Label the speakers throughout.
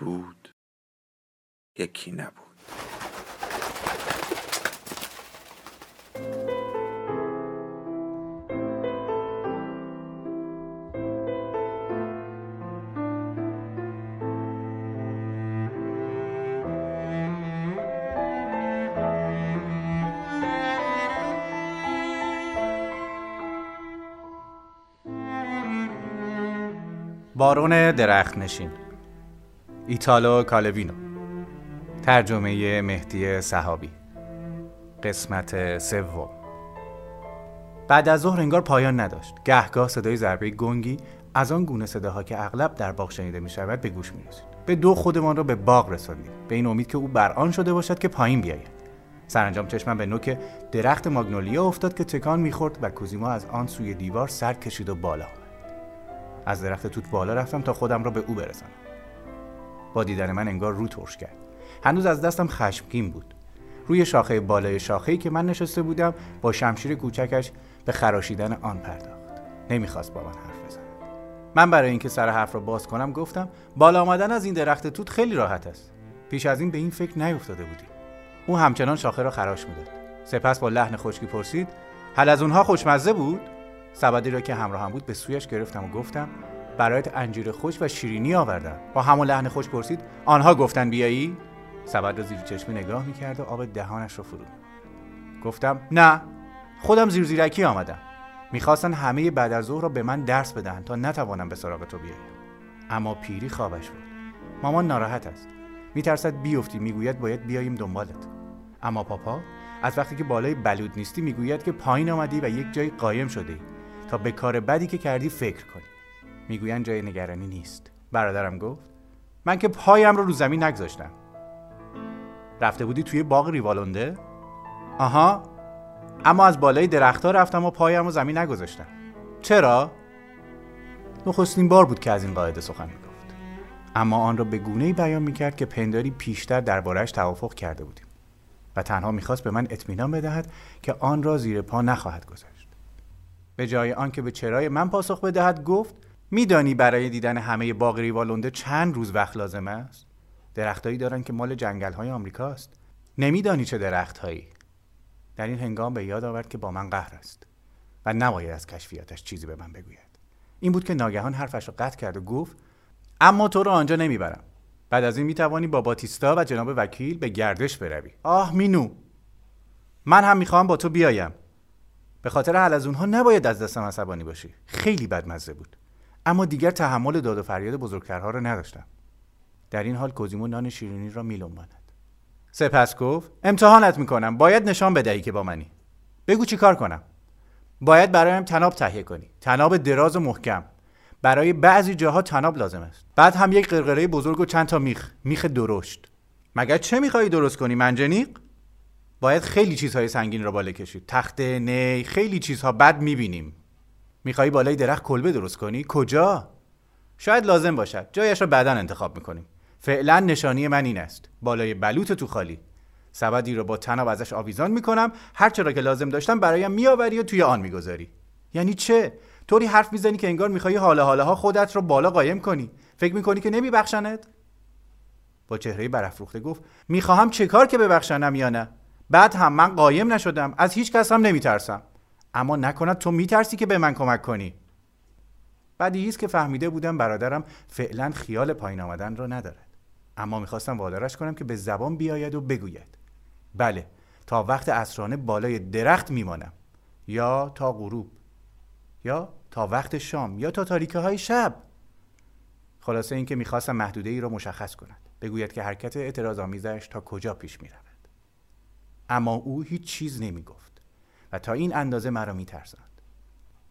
Speaker 1: بود یکی نبود.
Speaker 2: بارون درخت نشین. ایتالو کالوینو. ترجمه مهدی صحابی. قسمت سوم. بعد از ظهر انگار پایان نداشت. گهگاه صدای ضربه گنگی از آن گونه صداها که اغلب در باغ شنیده می شود به گوش می رسید به دو خودمان را به باغ رساندیم. به این امید که او بر آن شده باشد که پایین بیاید. سرانجام چشمم به نوک درخت ماگنولیا افتاد که تکان می‌خورد و کوزیما از آن سوی دیوار سر کشید و بالا آمد. از درخت توت بالا رفتم تا خودم را به او برسانم. با دیدن من انگار رو ترش کرد. هنوز از دستم خشمگین بود. روی شاخه بالای شاخه‌ای که من نشسته بودم با شمشیر کوچکش به خراشیدن آن پرداخت. نمی‌خواست با من حرف بزند. من برای اینکه سر حرف را باز کنم گفتم بالا آمدن از این درخت توت خیلی راحت است. پیش از این به این فکر نیفتاده بودی. او همچنان شاخه را خراش می‌داد. سپس با لحن خشکی پرسید حل از اونها خوشمزه بود؟ سبدی را که همراهم بود به سویش گرفتم و گفتم برایت انجیر خوش و شیرینی آوردم با همون لحن خوش پرسید آنها گفتن بیایی؟ سبد را زیر چشمی نگاه می‌کرد و آب دهانش را فرو گفتم نه خودم زیر زیرکی آمدم. می‌خواستن همه بعد از ظهر را به من درس بدهند تا نتوانم به سراغ تو بیایم. اما پیری خوابش بود مامان ناراحت است. میترسد بیفتی می‌گوید باید بیاییم دنبالت. اما پاپا از وقتی که بالای بلود نیستی می‌گوید که پایین آمدی و یک جای قایم شده تا به کار بدی که کردی فکر کنی. می‌گویند جای نگرانی نیست. برادرم گفت من که پایم رو رو زمین نگذاشتم. رفته بودی توی باغ ریوالونده؟ آها. اما از بالای درختها رفتم و پایم رو زمین نگذاشتم. چرا؟ نخستین بار بود که از این قاعده سخن می‌گفت. اما آن را به گونه بیان می‌کرد که پنداری پیشتر دربارهش توافق کرده بودیم و تنها می‌خواست به من اطمینان بدهد که آن را زیر پا نخواهد گذاشت. به جای آنکه به چرای من پاسخ بدهد گفت میدانی برای دیدن همه باغ ریوالونده چند روز وقت لازم است؟ درختهایی دارن که مال جنگل های آمریکاست نمیدانی چه درختهایی. در این هنگام به یاد آورد که با من قهر است و نباید از کشفیاتش چیزی به من بگوید. این بود که ناگهان حرفش را قطع کرد و گفت اما تو رو آنجا نمی‌برم. بعد از این می‌توانی با باتیستا و جناب وکیل به گردش بروی. آه مینو. من هم می‌خواهم با تو بیایم. به خاطر حل از اونها نباید از دستم عصبانی باشی. خیلی بدمزه بود. اما دیگر تحمل داد و فریاد بزرگترها را نداشتم. در این حال کوزیمو نان شیرینی را میلنباند سپس گفت امتحانت می‌کنم. باید نشان بدهی که با منی. بگو چی کار کنم. باید برایم تناب تهیه کنی. تناب دراز و محکم. برای بعضی جاها تناب لازم است. بعد هم یک قرقره بزرگ و چند تا میخ. میخ درشت. مگر چه میخوایی درست کنی منجنیق؟ باید خیلی چیزهای سنگین را بالا کشید تخته نی خیلی چیزها بد می‌بینیم. میخوایی بالای درخت کلبه درست کنی؟ کجا؟ شاید لازم باشد. جایش را بعدا انتخاب می‌کنیم. فعلا نشانی من این است. بالای بلوط تو خالی. سبدی رو با تناب ازش آویزان می‌کنم. هر چرا که لازم داشتم برایم میآوری و توی آن می‌گذاری. یعنی چه؟ طوری حرف می‌زنی که انگار می‌خوای حالا حالا ها خودت رو بالا قایم کنی. فکر می‌کنی که نمیبخشنت؟ با چهره برافروخته گفت می‌خواهم چه کار که ببخشنم یا نه؟ بعد هم من قایم نشدم. از هیچ کس هم نمیترسم. اما نکند تو میترسی که به من کمک کنی. بعدی است که فهمیده بودم برادرم فعلا خیال پایین آمدن را ندارد. اما می‌خواستم وادارش کنم که به زبان بیاید و بگوید. بله تا وقت اسرانه بالای درخت میمانم. یا تا غروب. یا تا وقت شام. یا تا تاریکه های شب. خلاصه اینکه می‌خواستم محدوده ای را مشخص کند. بگوید که حرکت اعتراض آمیزش تا کجا پیش می‌رود. اما او هیچ چیز نمی‌گفت. و تا این اندازه مرا میترساند.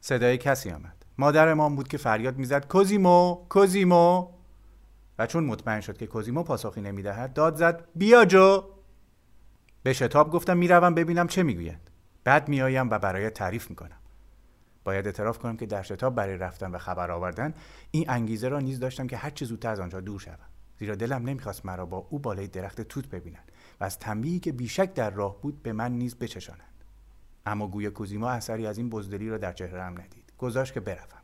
Speaker 2: صدای کسی آمد. مادرمان بود که فریاد می‌زد کوزیمو کوزیمو. و چون مطمئن شد که کوزیمو پاسخی نمی‌دهد داد زد بیا جو. به شتاب گفتم می‌روم ببینم چه می‌گویند بعد میآیم و برای تعریف می‌کنم. باید اعتراف کنم که در شتاب برای رفتن و خبر آوردن این انگیزه را نیز داشتم که هر چه زودتر از آنجا دور شوم. زیرا دلم نمی‌خواست مرا با او بالای درخت توت ببینند و از تنبیهی که بیشک در راه بود به من نیز بچشانند اما گویا کوزیما اثری از این بزدلی را در چهرهام ندید. گذاشت که بروم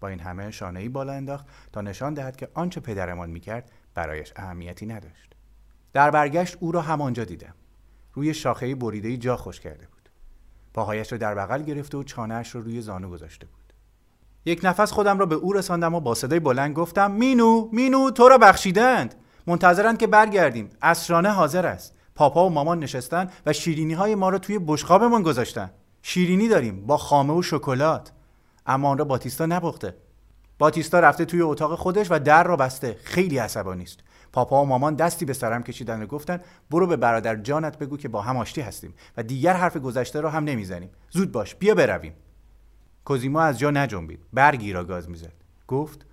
Speaker 2: با این همه شانه ای بالا انداخت تا نشان دهد که آنچه پدرمان می‌کرد برایش اهمیتی نداشت. در برگشت او را همانجا دیدم. روی شاخه بریده جا خوش کرده بود. پاهایش را در بغل گرفته و چانهاش را روی زانو گذاشته بود. یک نفس خودم را به او رساندم و با صدای بلند گفتم مینو مینو تو را بخشیدند. منتظرند که برگردیم. اسرانه حاضر است. پاپا و مامان نشستن و شیرینی های ما را توی بشقابمان گذاشتن. شیرینی داریم با خامه و شکلات. اما آن را باتیستا نپخته. باتیستا رفته توی اتاق خودش و در را بسته. خیلی عصبانی است پاپا و مامان دستی به سرم کشیدن و گفتن برو به برادر جانت بگو که با هم آشتی هستیم و دیگر حرف گذشته را هم نمی‌زنیم. زود باش بیا برویم. کوزیما از جا نجنبید. برگی را گاز می‌زد. گفت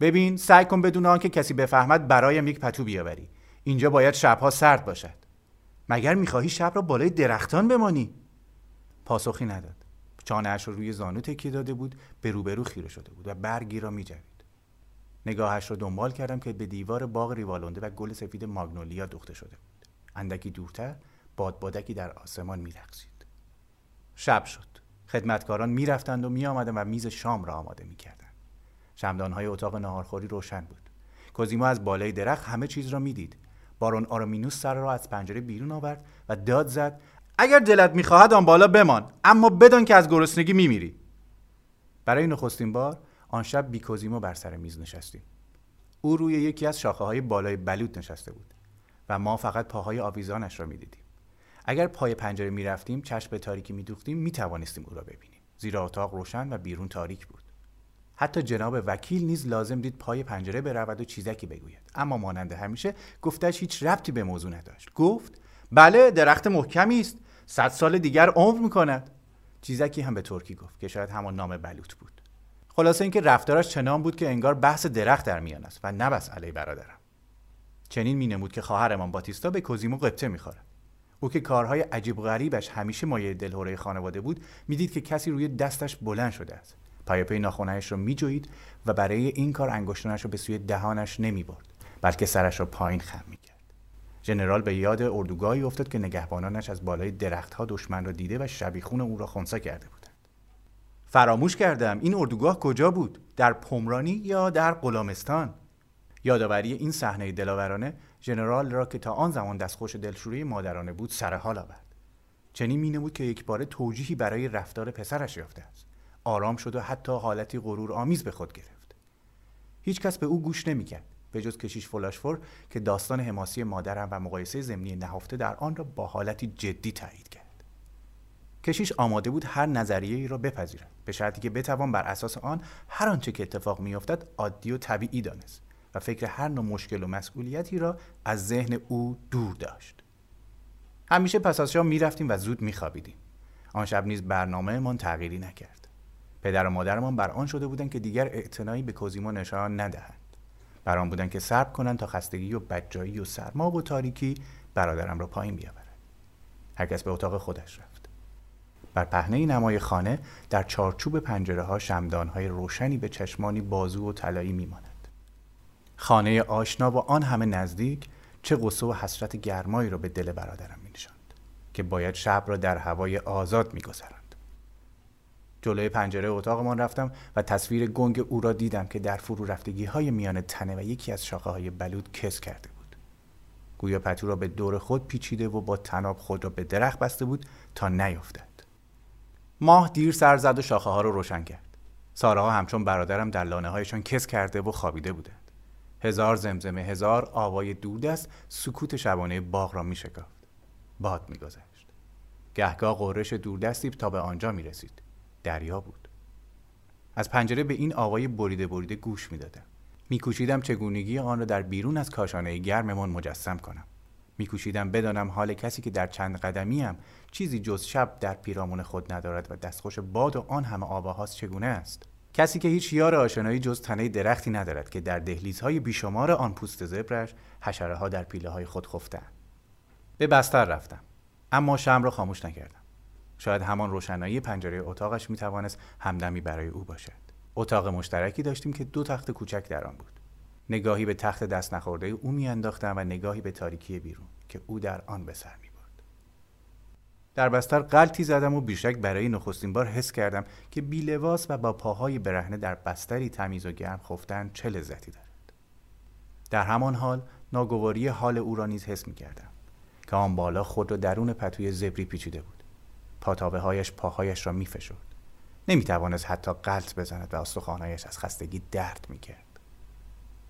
Speaker 2: ببین سعی کن بدون آنکه کسی بفهمد برایم یک پتو بیاوری. اینجا باید شبها سرد باشد. مگر می‌خواهی شب را بالای درختان بمانی؟ پاسخی نداد. چانهاش رو روی زانو تکیه داده بود به روبرو خیره شده بود و برگی را میجوید. نگاهش را دنبال کردم که به دیوار باغ ریوالونده و گل سفید ماگنولیا دوخته شده بود. اندکی دورتر بادبادکی در آسمان میرقصید شب شد. خدمتکاران می‌رفتند و میآمدند و میز شام را آماده می‌کردند. شمدانهای اتاق ناهارخوری روشن بود. کوزیما از بالای درخت همه چیز را می‌دید. بارون آرامینوس سر را از پنجره بیرون آورد و داد زد اگر دلت می‌خواهد آن بالا بمان اما بدان که از گرسنگی میمیری. برای نخستین بار آن شب بیکوزیمو بر سر میز نشستیم. او روی یکی از شاخه های بالای بلوط نشسته بود و ما فقط پاهای آویزانش را می‌دیدیم. اگر پای پنجره می‌رفتیم چشم به تاریکی میدوختیم می‌توانستیم او را ببینیم. زیرا اتاق روشن و بیرون تاریک بود. حتی جناب وکیل نیز لازم دید پای پنجره برود و چیزکی بگوید. اما مانند همیشه گفتش هیچ ربطی به موضوع نداشت. گفت بله درخت محکمی است. صد سال دیگر عمر می‌کند. چیزکی هم به ترکی گفت که شاید همان نام بلوط بود. خلاصه اینکه رفتارش چنان بود که انگار بحث درخت در میان است و نه بس علی برادرم. چنین مینمود که خواهرمان باتیستا به کوزیمو قبطه می‌خورد. او که کارهای عجیب غریبش همیشه مایه دلهوره خانواده بود می‌دید که کسی روی دستش بلند شده است. پای ناخونهاش را میجوید و برای این کار انگشتانش را به سوی دهانش نمی‌برد بلکه سرش را پایین خم می‌کرد. ژنرال به یاد اردوگاهی افتاد که نگهبانانش از بالای درختها دشمن را دیده و شبیخون او را خونسا کرده بودند. فراموش کردم این اردوگاه کجا بود؟ در پمرانی یا در غلامستان یادآوری این صحنه دلاورانه ژنرال را که تا آن زمان دستخوش دلشوری مادرانه بود سر حال آورد. چنین مینه بود که یک بار توجیهی برای رفتار پسرش یافته است. آرام شد و حتی حالتی غرور آمیز به خود گرفت. هیچ کس به او گوش نمی‌کرد به جز کشیش فلاشفور که داستان حماسی مادرم و مقایسه زمینی نهفته در آن را با حالتی جدی تایید کرد. کشیش آماده بود هر نظریه ای را بپذیرد به شرطی که بتوان بر اساس آن هر آنچه که اتفاق میافتد عادی و طبیعی دانست و فکر هر نوع مشکل و مسئولیتی را از ذهن او دور داشت. همیشه پس از شام می‌رفتیم و زود میخوابیدیم. آن شب نیز برنامهمان تغییری نکرد. پدر و مادرمان بر آن شده بودند که دیگر اعتنایی به کوزیمو نشان ندهند. برام بودن که صبر کنن تا خستگی و بدجایی و سرما و تاریکی برادرم را پایین بیاورد. هرکس به اتاق خودش رفت. بر پهنه نمای خانه در چارچوب پنجره ها شمدان روشنی به چشمانی بازو و طلایی میماند. خانه آشنا با آن همه نزدیک چه غصه و حسرت گرمایی را به دل برادرم می که باید شب را در هوای آزاد میگذراند. جلوی پنجره اتاقمان رفتم و تصویر گنگ او را دیدم که در فرو رفتگی های میان تنه و یکی از شاخه های بلود کس کرده بود. گویا پتو را به دور خود پیچیده و با تناب خود را به درخت بسته بود تا نیفتد. ماه دیر سر زد و شاخه ها را روشن کرد. سارها همچون برادرم در لانه هایشان کس کرده و خوابیده بودند. هزار زمزمه هزار آوای دودست سکوت شبانه باغ را می شکافت باد میگذشت. گهگاه قررش دوردستی تا به آنجا می رسید دریا بود. از پنجره به این آوای بریده بریده گوش می‌دادم. میکوشیدم چگونگی آن را در بیرون از کاشانه گرممان مجسم کنم. میکوشیدم بدانم حال کسی که در چند قدمیم چیزی جز شب در پیرامون خود ندارد و دستخوش باد و آن همه آواهاست چگونه است؟ کسی که هیچ یار آشنایی جز تنه درختی ندارد که در دهلیزهای بیشمار آن پوست زبرش حشره ها در پیله های خود خفتن به بستر رفتم. اما شم را خاموش نکردم. شاید همان روشنایی پنجره اتاقش می توانست همدمی برای او باشد. اتاق مشترکی داشتیم که دو تخت کوچک در آن بود. نگاهی به تخت دست نخورده او میانداختم و نگاهی به تاریکی بیرون که او در آن به سر می در بستر قلتی زدم و بیشک برای نخستین بار حس کردم که بی و با پاهای برهنه در بستری تمیز و گرم خفتن چه لذتی دارد. در همان حال ناگواری حال او را نیز حس می کردم که آن بالا خود را درون پتوی زبری پیچیده بود. پاتابه هایش پاهایش را می فشد نمی توانست حتی قلط بزند و استخوانهایش از خستگی درد می کرد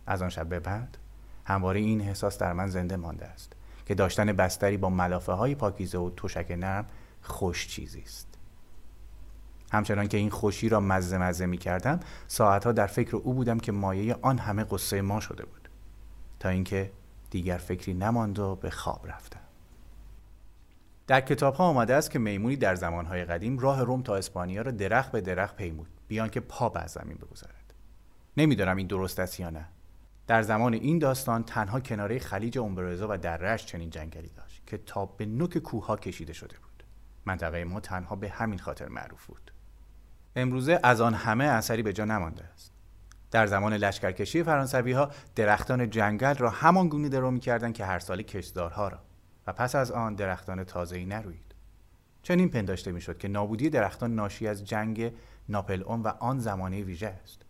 Speaker 2: از آن شب به بعد همواره این احساس در من زنده مانده است که داشتن بستری با ملافه های پاکیزه و تشک نرم خوش چیزی است. همچنان که این خوشی را مزه مزه می کردم ساعتها در فکر او بودم که مایه آن همه قصه ما شده بود. تا اینکه دیگر فکری نماند و به خواب رفتم. در کتاب ها آمده است که میمونی در زمانهای قدیم راه روم تا اسپانیا را درخت به درخت پیمود بیان که پا بر زمین بگذارد. نمی‌دانم این درست است یا نه. در زمان این داستان تنها کناره خلیج اومبرزا و درهش چنین جنگلی داشت که تا به نوک کوه کشیده شده بود. منطقه ما تنها به همین خاطر معروف بود. امروزه از آن همه اثری به جا نمانده است. در زمان لشکرکشی فرانسوی ها درختان جنگل را همان گونه درو می‌کردند که هر سال کشدارها را. و پس از آن درختان تازه‌ای نروید چنین پنداشته می‌شد که نابودی درختان ناشی از جنگ ناپل اون و آن زمانه ویژه است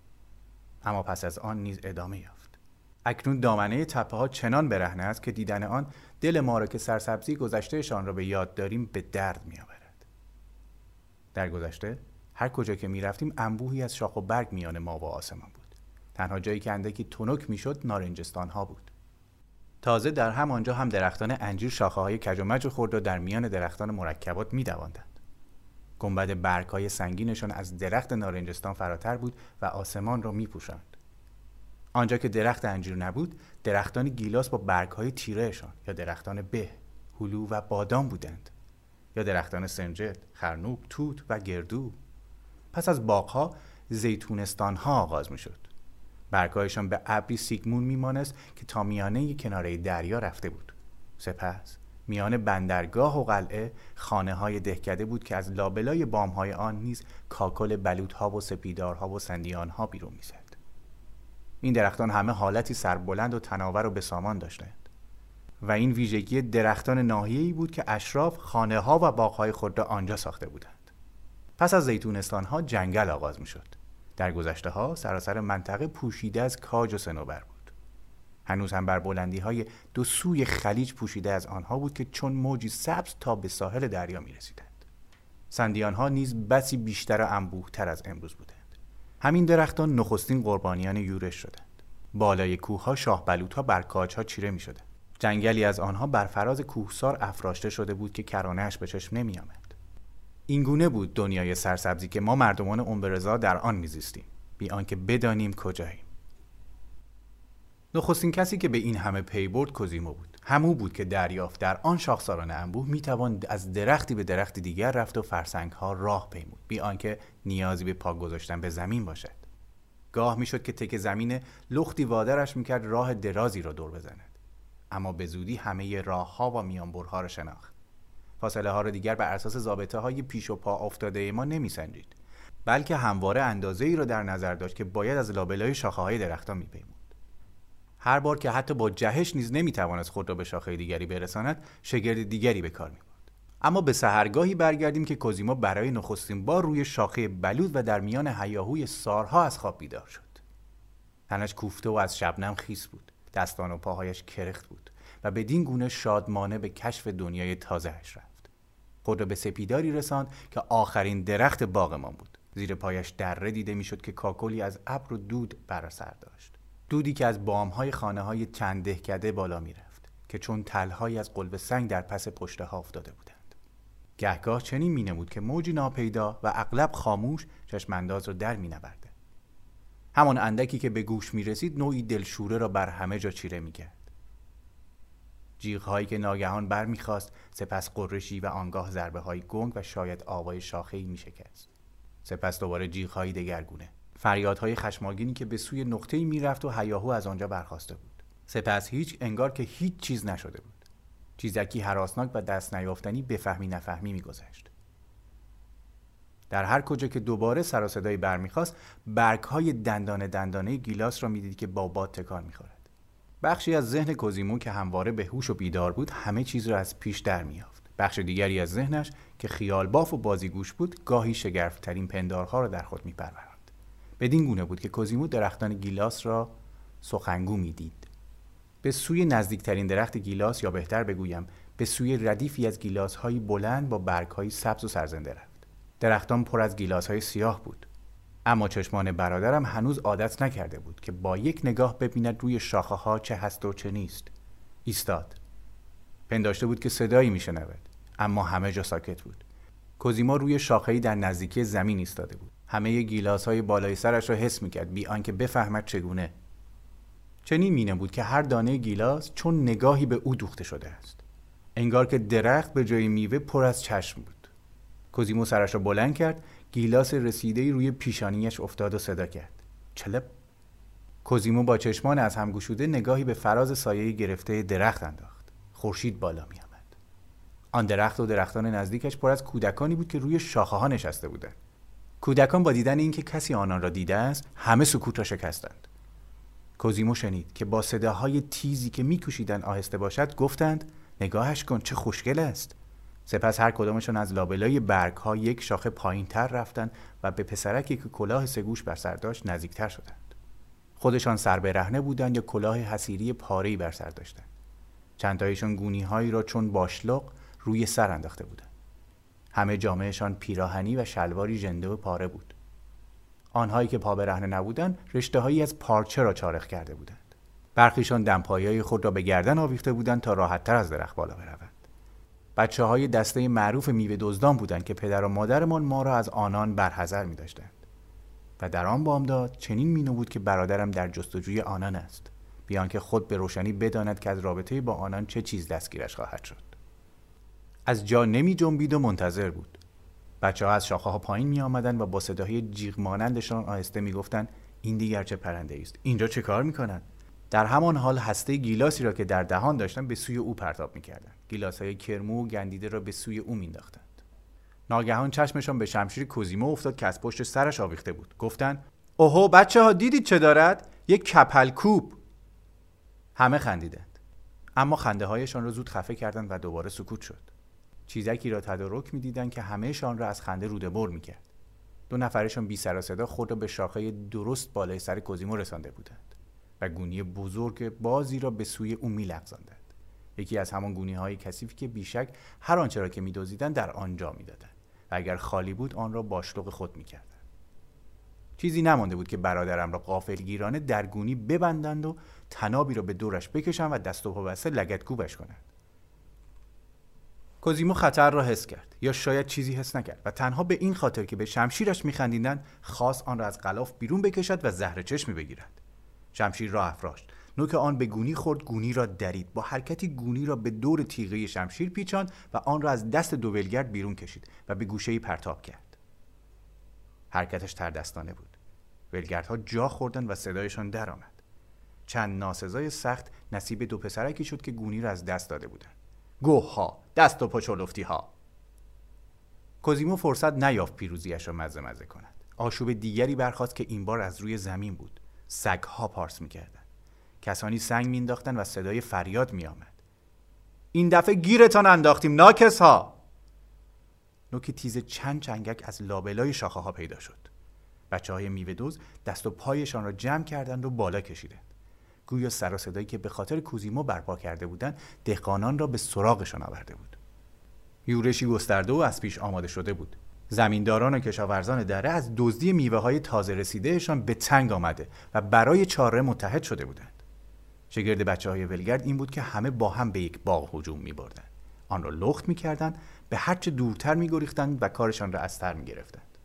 Speaker 2: اما پس از آن نیز ادامه یافت اکنون دامنه تپه ها چنان برهنه است که دیدن آن دل ما را که سرسبزی گذشتهشان را به یاد داریم به درد می آورد. در گذشته هر کجا که می رفتیم انبوهی از شاخ و برگ میان ما و آسمان بود. تنها جایی که اندکی تنک می‌شد نارنجستان ها بود. تازه در همانجا هم درختان انجیر شاخه های کج و مج خورد و در میان درختان مرکبات می دواندند. گنبد برگ های سنگینشان از درخت نارنجستان فراتر بود و آسمان را می پوشند. آنجا که درخت انجیر نبود درختان گیلاس با برگهای تیرهشان یا درختان به هلو و بادام بودند یا درختان سنجد خرنوب توت و گردو پس از باغها زیتونستان ها آغاز می شد برگهایشان به ابری سیگمون میمانست که تا میانه کناره دریا رفته بود. سپس میان بندرگاه و قلعه خانه های دهکده بود که از لابلای بام های آن نیز کاکل بلوط ها و سپیدارها و سندیان ها بیرون می‌زد. این درختان همه حالتی سربلند و تناور و بسامان داشتند. و این ویژگی درختان ناحیه‌ای بود که اشراف خانه ها و باغهای خود را آنجا ساخته بودند. پس از زیتونستان ها جنگل آغاز می شد در گذشته ها سراسر منطقه پوشیده از کاج و سنوبر بود. هنوز هم بر بلندی های دو سوی خلیج پوشیده از آنها بود که چون موجی سبز تا به ساحل دریا می رسیدند سندیان ها نیز بسی بیشتر و انبوه تر از امروز بودند. همین درختان نخستین قربانیان یورش شدند. بالای کوهها شاه بلوط بر ها چیره می شدند جنگلی از آنها بر فراز کوهسار افراشته شده بود که کرانهاش به چشم نمی آمد. این گونه بود دنیای سرسبزی که ما مردمان امبرزا در آن میزیستیم. بی آنکه بدانیم کجاییم. نخستین کسی که به این همه پی برد کوزیمو بود. همو بود که دریافت در آن شاخساران انبوه می‌توان از درختی به درختی دیگر رفت و فرسنگ ها راه پیمود. بی آنکه نیازی به پا گذاشتن به زمین باشد. گاه می‌شد که تک زمین لختی وادرش می‌کرد راه درازی را دور بزند. اما به زودی همه راه ها و میانبرها را شناخت. فاصله ها را دیگر بر اساس ضابطه های پیش و پا افتاده ما نمیسنجید. بلکه همواره اندازه ای را در نظر داشت که باید از لابلای شاخه های درختان میپیمود. هر بار که حتی با جهش نیز نمی‌توانست خود را به شاخه دیگری برساند شگرد دیگری به کار می‌برد. اما به سهرگاهی برگردیم که کوزیما برای نخستین بار روی شاخه بلود و در میان حیاهوی سارها از خواب بیدار شد. تنش کوفته و از شبنم خیس بود. دستان و پاهایش کرخت بود و بدین گونه شادمانه به کشف دنیای تازهش رفت. خود را به سپیداری رساند که آخرین درخت باغمان بود. زیر پایش دره دیده می‌شد که کاکلی از ابر و دود بر سر داشت. دودی که از بامهای خانه های چند دهکده بالا می‌رفت که چون تلهایی از قلب سنگ در پس پشته ها افتاده بودند. گهگاه چنین مینمود که موجی ناپیدا و اغلب خاموش چشمانداز را در مینورده. همان اندکی که به گوش می رسید نوعی دلشوره را بر همه جا چیره می کرد. جیغهایی که ناگهان بر می خواست سپس قرشی و آنگاه ضربه های گنگ و شاید آوای شاخه می شکست. سپس دوباره جیغهایی دگرگونه. فریادهای خشماگینی که به سوی نقطه‌ای می‌رفت و هیاهو از آنجا برخواسته بود. سپس هیچ انگار که هیچ چیز نشده بود. چیزکی حراسناک و دست نیافتنی بفهمی نفهمی میگذشت. در هر کجا که دوباره سر و صدایی برمیخواست برگ های دندانه دندانه گیلاس را می‌دید که با باد تکان می‌خورد. بخشی از ذهن کوزیمو که همواره به هوش و بیدار بود همه چیز را از پیش در می‌یافت بخش دیگری از ذهنش که خیال باف و بازیگوش بود گاهی شگرفترین پندارها را در خود میپروراند. بدین گونه بود که کوزیمو درختان گیلاس را سخنگو می‌دید. به سوی نزدیکترین درخت گیلاس یا بهتر بگویم به سوی ردیفی از گیلاس های بلند با برگ های سبز و سرزنده رفت. درختان پر از گیلاس های سیاه بود. اما چشمان برادرم هنوز عادت نکرده بود که با یک نگاه ببیند روی شاخه ها چه هست و چه نیست. ایستاد. پنداشته بود که صدایی میشنود اما همه جا ساکت بود. کوزیما روی شاخهای در نزدیکی زمین ایستاده بود. همه گیلاس های بالای سرش را حس می‌کرد بی آنکه بفهمد چگونه. چنین مینه بود که هر دانه گیلاس چون نگاهی به او دوخته شده است. انگار که درخت به جای میوه پر از چشم بود. کوزیمو سرش را بلند کرد گیلاس رسیده روی پیشانیش افتاد و صدا کرد. چلپ. کوزیمو با چشمان از هم گشوده نگاهی به فراز سایه گرفته درخت انداخت. خورشید بالا می آمد. آن درخت و درختان نزدیکش پر از کودکانی بود که روی شاخه ها نشسته بودند. کودکان با دیدن اینکه کسی آنان را دیده است همه سکوت را شکستند. کوزیمو شنید که با صداهای تیزی که میکوشیدند آهسته باشد گفتند نگاهش کن چه خوشگل است. سپس هر کدامشون از لابلای برگ ها یک شاخه پایین تر رفتن و به پسرکی که کلاه سگوش بر سر داشت نزدیکتر شدند. خودشان سر برهنه بودند یا کلاه حسیری پاره‌ای بر سر داشتند. چندتایشان گونی هایی را چون باشلق روی سر انداخته بودند. همه جامعهشان پیراهنی و شلواری ژنده و پاره بود. آنهایی که پا برهنه نبودند رشته هایی از پارچه را چارخ کرده بودند. برخیشان دمپایی خود را به گردن آویخته بودند تا راحتتر از درخت بالا بروند. بچه های دسته معروف میوه دزدان بودند که پدر و مادرمان ما را از آنان برحذر می داشتند. و در آن بامداد چنین می بود که برادرم در جستجوی آنان است بیان که خود به روشنی بداند که از رابطه با آنان چه چیز دستگیرش خواهد شد. از جا نمی جنبید و منتظر بود. بچه ها از شاخه ها پایین می آمدن و با صداهای جیغ مانندشان آهسته می گفتن این دیگر چه پرنده است؟ اینجا چه کار می کنند؟ در همان حال هسته گیلاسی را که در دهان داشتن به سوی او پرتاب می‌کردند. گیلاس های کرمو و گندیده را به سوی او مینداختند ناگهان چشمشان به شمشیر کوزیمو افتاد که از پشت سرش آویخته بود. گفتند اوهو بچه ها دیدید چه دارد؟ یک کپل کوب. همه خندیدند. اما خنده هایشان را زود خفه کردند و دوباره سکوت شد. چیزکی را تدارک می‌دیدند که همهشان را از خنده روده بر می‌کرد. دو نفرشان بی سر صدا خود را به شاخه درست بالای سر کوزیمو رسانده بودند. و گونی بزرگ بازی را به سوی او میلغزاندند. یکی از همان گونی های کثیفی که بیشک هر آنچه را که میدزدیدند در آنجا می‌دادند و اگر خالی بود آن را باشلق خود می‌کردند. چیزی نمانده بود که برادرم را قافلگیرانه در گونی ببندند و تنابی را به دورش بکشند و دست و پا بسته لگتگوبش کنند. کوزیمو خطر را حس کرد یا شاید چیزی حس نکرد و تنها به این خاطر که به شمشیرش میخندیدند خواست آن را از غلاف بیرون بکشد و زهر چشمی بگیرد. شمشیر را افراشت. نوک آن به گونی خورد گونی را درید. با حرکتی گونی را به دور تیغه شمشیر پیچاند و آن را از دست دوولگرد بیرون کشید و به گوشه پرتاب کرد. حرکتش تردستانه بود. ولگردها جا خوردن و صدایشان درآمد. چند ناسزای سخت نصیب دو پسرکی شد که گونی را از دست داده بودند. گوه ها دست و پاچولفتی ها. کوزیمو فرصت نیافت پیروزیش را مزه مزه کند. آشوب دیگری برخواست که این بار از روی زمین بود. سگها پارس می‌کردند کسانی سنگ مینداختند و صدای فریاد میآمد. این دفعه گیرتان انداختیم ناکس ها نوک تیز چند چنگک از لابلای شاخه ها پیدا شد. بچه های میوه دوز دست و پایشان را جمع کردند و بالا کشیدند. گویا سر و صدایی که به خاطر کوزیمو برپا کرده بودند دهقانان را به سراغشان آورده بود. یورشی گسترده و از پیش آماده شده بود. زمینداران و کشاورزان دره از دزدی میوه های تازه رسیدهشان به تنگ آمده و برای چاره متحد شده بودند. شگرد بچه های ولگرد این بود که همه با هم به یک باغ هجوم می بردن. آن را لخت می کردن، به هرچه دورتر می گریختند و کارشان را از تر می گرفتند.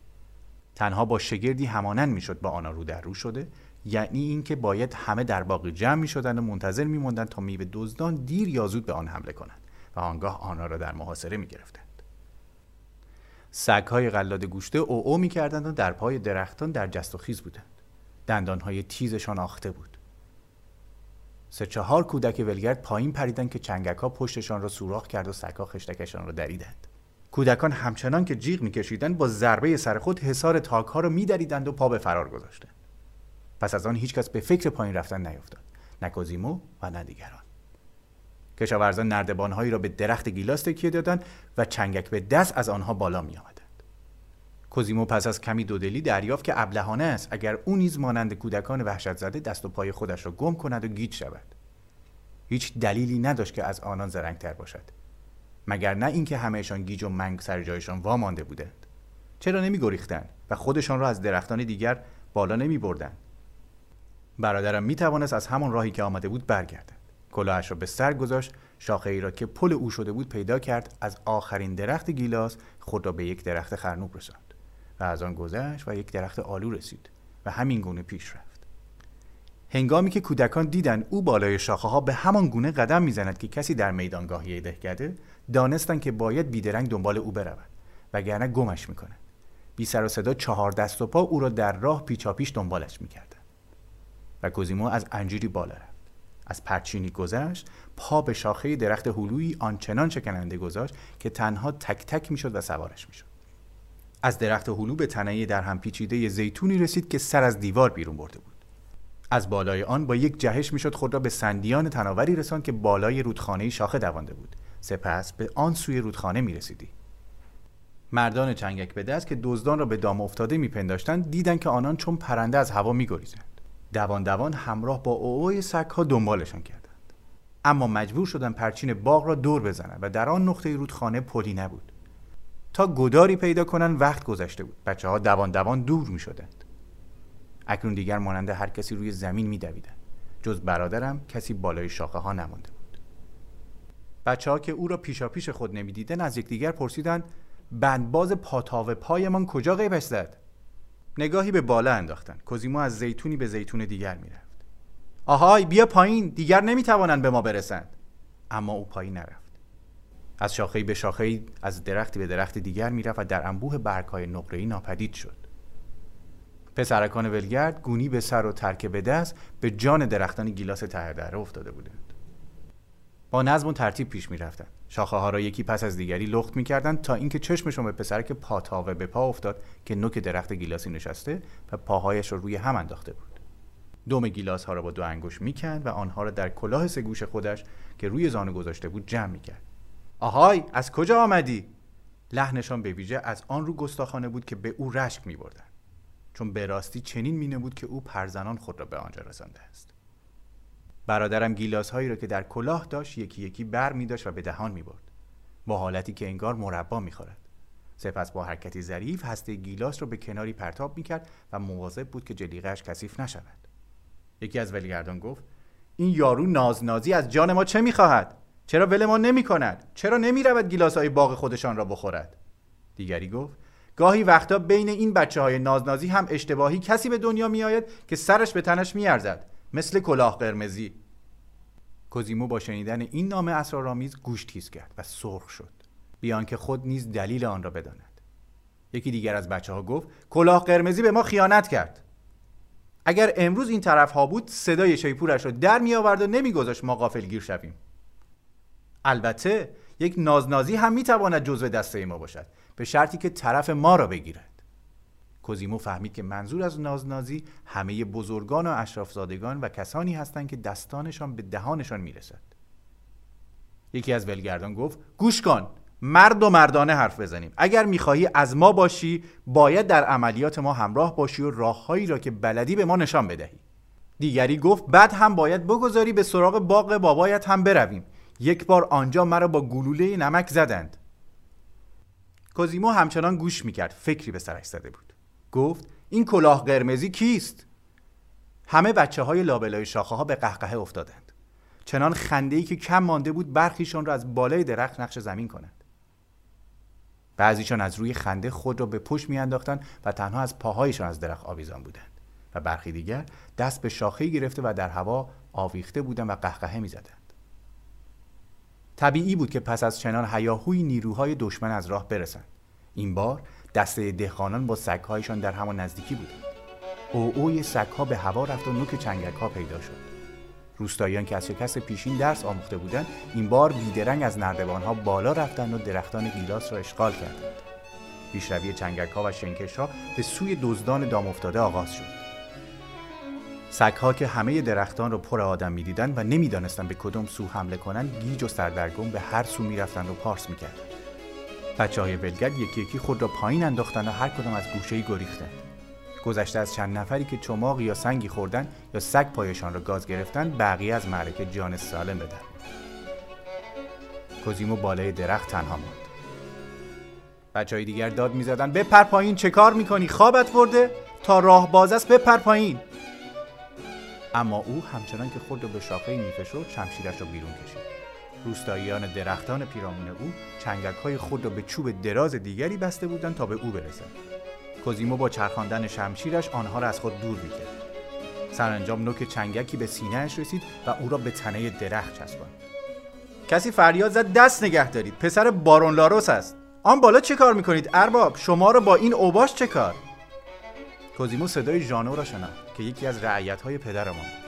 Speaker 2: تنها با شگردی همانند می شد با آنها رو در رو شده یعنی اینکه باید همه در باغ جمع می شدند و منتظر می تا میوه دزدان دیر یا زود به آن حمله کنند و آنگاه آنها را در محاصره می گرفتند. سگهای قلاد گوشته او او می‌کردند و در پای درختان در جست و خیز بودند. دندانهای تیزشان آخته بود. سه چهار کودک ولگرد پایین پریدند که چنگک ها پشتشان را سوراخ کرد و سگها خشتکشان را دریدند. کودکان همچنان که جیغ میکشیدند با ضربه سر خود حصار تاک ها را میدریدند و پا به فرار گذاشتند. پس از آن هیچکس به فکر پایین رفتن نیفتاد. نه کوزیمو و نه دیگران. کشاورزان نردبانهایی را به درخت گیلاس تکیه دادند و چنگک به دست از آنها بالا می آمدند. کوزیمو پس از کمی دودلی دریافت که ابلهانه است. اگر او نیز مانند کودکان وحشت زده دست و پای خودش را گم کند و گیج شود. هیچ دلیلی نداشت که از آنان زرنگتر باشد. مگر نه اینکه همهشان گیج و منگ سر جایشان وامانده بودند. چرا نمی گریختند و خودشان را از درختان دیگر بالا نمی بردند برادرم می توانست از همان راهی که آمده بود برگردد. کلاهش را به سر گذاشت. شاخه ای را که پل او شده بود پیدا کرد. از آخرین درخت گیلاس خود را به یک درخت خرنوب رساند و از آن گذشت و یک درخت آلو رسید و همین گونه پیش رفت. هنگامی که کودکان دیدند او بالای شاخه ها به همان گونه قدم می‌زند که کسی در میدانگاهی دهکده دانستند که باید بیدرنگ دنبال او برود وگرنه گمش می‌کنند. بی سر و صدا چهار دست و پا او را در راه پیچاپیش دنبالش می‌کردند و کوزیمو از انجیری بالا رفت. از پرچینی گذشت پا به شاخه درخت هلویی آنچنان شکننده گذاشت که تنها تک تک می‌شد و سوارش می‌شد. از درخت هلو به تنه در هم پیچیده زیتونی رسید که سر از دیوار بیرون برده بود. از بالای آن با یک جهش می‌شد خود را به سندیان تناوری رساند که بالای رودخانه شاخه دوانده بود. سپس به آن سوی رودخانه می رسیدی. مردان چنگک به دست که دزدان را به دام افتاده میپنداشتند دیدند که آنان چون پرنده از هوا میگریزند. دوان دوان همراه با اووی ها دنبالشان کردند. اما مجبور شدن پرچین باغ را دور بزنند و در آن نقطه رودخانه پلی نبود. تا گداری پیدا کنند وقت گذشته بود. بچه ها دوان دوان دور می شدند اکنون دیگر مانند هر کسی روی زمین می دویدند جز برادرم کسی بالای شاخه ها نمانده بود. بچه ها که او را پیشا پیش خود نمی‌دیدند از یکدیگر پرسیدند بندباز پاتاو پایمان کجا قیبش زد؟ نگاهی به بالا انداختن. کوزیمو از زیتونی به زیتون دیگر می‌رفت. آهای بیا پایین. دیگر نمی‌توانند به ما برسند. اما او پایین نرفت. از شاخهای به شاخهای از درختی به درخت دیگر می‌رفت و در انبوه برگهای نقره‌ای ناپدید شد. پسرکان ولگرد گونی به سر و ترک به دست به جان درختان گیلاس ته افتاده بودند. با نظم و ترتیب پیش می‌رفتند. شاخه ها را یکی پس از دیگری لخت می‌کردند تا اینکه چشمشون به پسرک پاتاوه به پا افتاد که نوک درخت گیلاسی نشسته و پاهایش را روی هم انداخته بود. دم گیلاس ها را با دو انگوش می‌کند و آنها را در کلاه سگوش خودش که روی زانو گذاشته بود جمع می‌کرد. آهای! از کجا آمدی? لحنشان به ویژه از آن رو گستاخانه بود که به او رشک میبردند. چون به راستی چنین مینه بود که او پرزنان خود را به آنجا رسانده است. برادرم گیلاس هایی را که در کلاه داشت یکی یکی بر می داشت و به دهان می برد. با حالتی که انگار مربا می خورد. سپس با حرکتی ظریف هسته گیلاس را به کناری پرتاب می کرد و مواظب بود که جلیقهش کثیف نشود. یکی از ولیگردان گفت این یارو نازنازی از جان ما چه می‌خواهد؟ چرا ول ما نمی کند؟ چرا نمی رود گیلاس های باغ خودشان را بخورد؟ دیگری گفت گاهی وقتا بین این بچه های نازنازی هم اشتباهی کسی به دنیا می آید که سرش به تنش می ارزد. مثل کلاه قرمزی. کوزیمو با شنیدن این نام اسرارآمیز گوش تیز کرد و سرخ شد. بیان که خود نیز دلیل آن را بداند. یکی دیگر از بچه ها گفت کلاه قرمزی به ما خیانت کرد. اگر امروز این طرف ها بود صدای شیپورش را در می آورد و نمیگذاشت ما غافلگیر شویم. البته یک نازنازی هم می تواند جزو دسته ما باشد. به شرطی که طرف ما را بگیرد. کوزیمو فهمید که منظور از نازنازی همه بزرگان و اشرافزادگان و کسانی هستند که دستانشان به دهانشان می‌رسد. یکی از ولگردان گفت گوش کن مرد و مردانه حرف بزنیم. اگر می‌خواهی از ما باشی باید در عملیات ما همراه باشی و راههایی را که بلدی به ما نشان بدهی. دیگری گفت بعد هم باید بگذاری به سراغ باغ بابایت هم برویم. یک بار آنجا مرا با گلوله نمک زدند. کوزیمو همچنان گوش می‌کرد. فکری به سرش زده بود. گفت این کلاه قرمزی کیست؟ همه بچه های لابلای شاخه ها به قهقه افتادند. چنان خنده ای که کم مانده بود برخیشان را از بالای درخت نقش زمین کنند. بعضیشان از روی خنده خود را به پشت میانداختند و تنها از پاهایشان از درخت آویزان بودند و برخی دیگر دست به شاخه گرفته و در هوا آویخته بودند و قهقه می‌زدند. طبیعی بود که پس از چنان هیاهوی نیروهای دشمن از راه برسند. این بار دسته دهقانان با سگهایشان در همان نزدیکی بودند. او اوی سگها به هوا رفت و نوک چنگک ها پیدا شد. روستاییان که از شکست پیشین درس آموخته بودند این بار بیدرنگ از نردبان ها بالا رفتند و درختان گیلاس را اشغال کردند. پیشروی چنگک ها و شنکش ها به سوی دزدان دام افتاده آغاز شد. سگها که همه درختان را پر آدم می‌دیدند و نمی‌دانستند به کدام سو حمله کنند گیج و سردرگم به هر سو می‌رفتند و پارس می‌کردند. بچه های ولگرد یکی یکی خود را پایین انداختند و هر کدام از گوشه گریختند. گذشته از چند نفری که چماقی یا سنگی خوردن یا سگ پایشان را گاز گرفتن بقیه از معرکه جان سالم بدن. کوزیمو بالای درخت تنها ماند. بچه های دیگر داد می‌زدن بپر پایین چه کار می‌کنی؟ خوابت برده؟ تا راه باز است بپر پایین. اما او همچنان که خود را به شاخه میفشرد شمشیرش را بیرون کشید. روستاییان درختان پیرامون او چنگک های خود را به چوب دراز دیگری بسته بودند تا به او برسند. کوزیمو با چرخاندن شمشیرش آنها را از خود دور می‌کرد. سرانجام نوک چنگکی به سینهاش رسید و او را به تنه درخت چسباند. کسی فریاد زد دست نگه دارید پسر بارون لاروس است. آن بالا چه کار می‌کنید ارباب؟ شما را با این اوباش چه کار؟ کوزیمو صدای ژانو را شناخت که یکی از رعیت های پدرمان بود.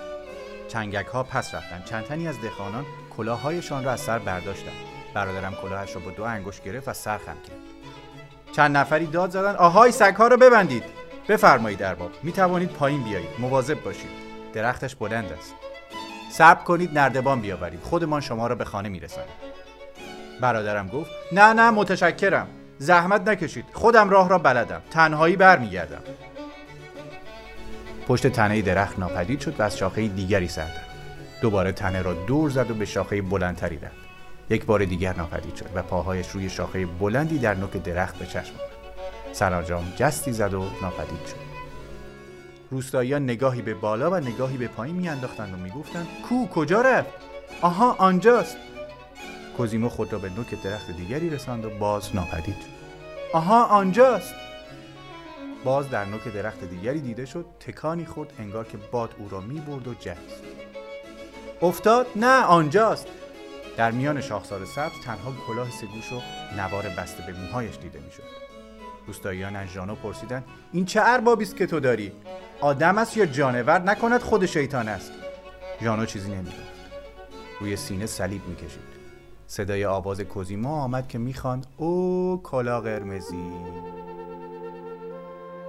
Speaker 2: چنگک ها پس رفتند چند تنی از دهقانان کلاههایشان را از سر برداشتند برادرم کلاهش را با دو انگشت گرفت و سر خم کرد. چند نفری داد زدن آهای سگها رو ببندید. بفرمایید ارباب می توانید پایین بیایید. مواظب باشید. درختش بلند است. صبر کنید نردبان بیاورید خودمان شما را به خانه میرسانیم برادرم گفت نه نه متشکرم. زحمت نکشید. خودم راه را بلدم. تنهایی برمیگردم. پشت تنه درخت ناپدید شد و از شاخه دیگری سر دوباره تنه را دور زد و به شاخه بلندتری رفت. یک بار دیگر ناپدید شد و پاهایش روی شاخه بلندی در نوک درخت به چشم آمد سرانجام جستی زد و ناپدید شد. روستاییان نگاهی به بالا و نگاهی به پایین میانداختند و می‌گفتند کو کجا رفت؟ آها آنجاست. کوزیمو خود را به نوک درخت دیگری رساند و باز ناپدید شد. آها آنجاست. باز در نوک درخت دیگری دیده شد تکانی خورد انگار که باد او را می‌برد و جست افتاد؟ نه آنجاست. در میان شاخسار سبز تنها کلاه سگوش و نوار بسته به موهایش دیده می‌شد. روستاییان از ژانو پرسیدند این چه اربابی است که تو داری؟ آدم است یا جانور؟ نکند خود شیطان است. ژانو چیزی نمی‌گفت روی سینه صلیب می‌کشید. صدای آواز کوزیما آمد که می‌خواند او کلا قرمزی.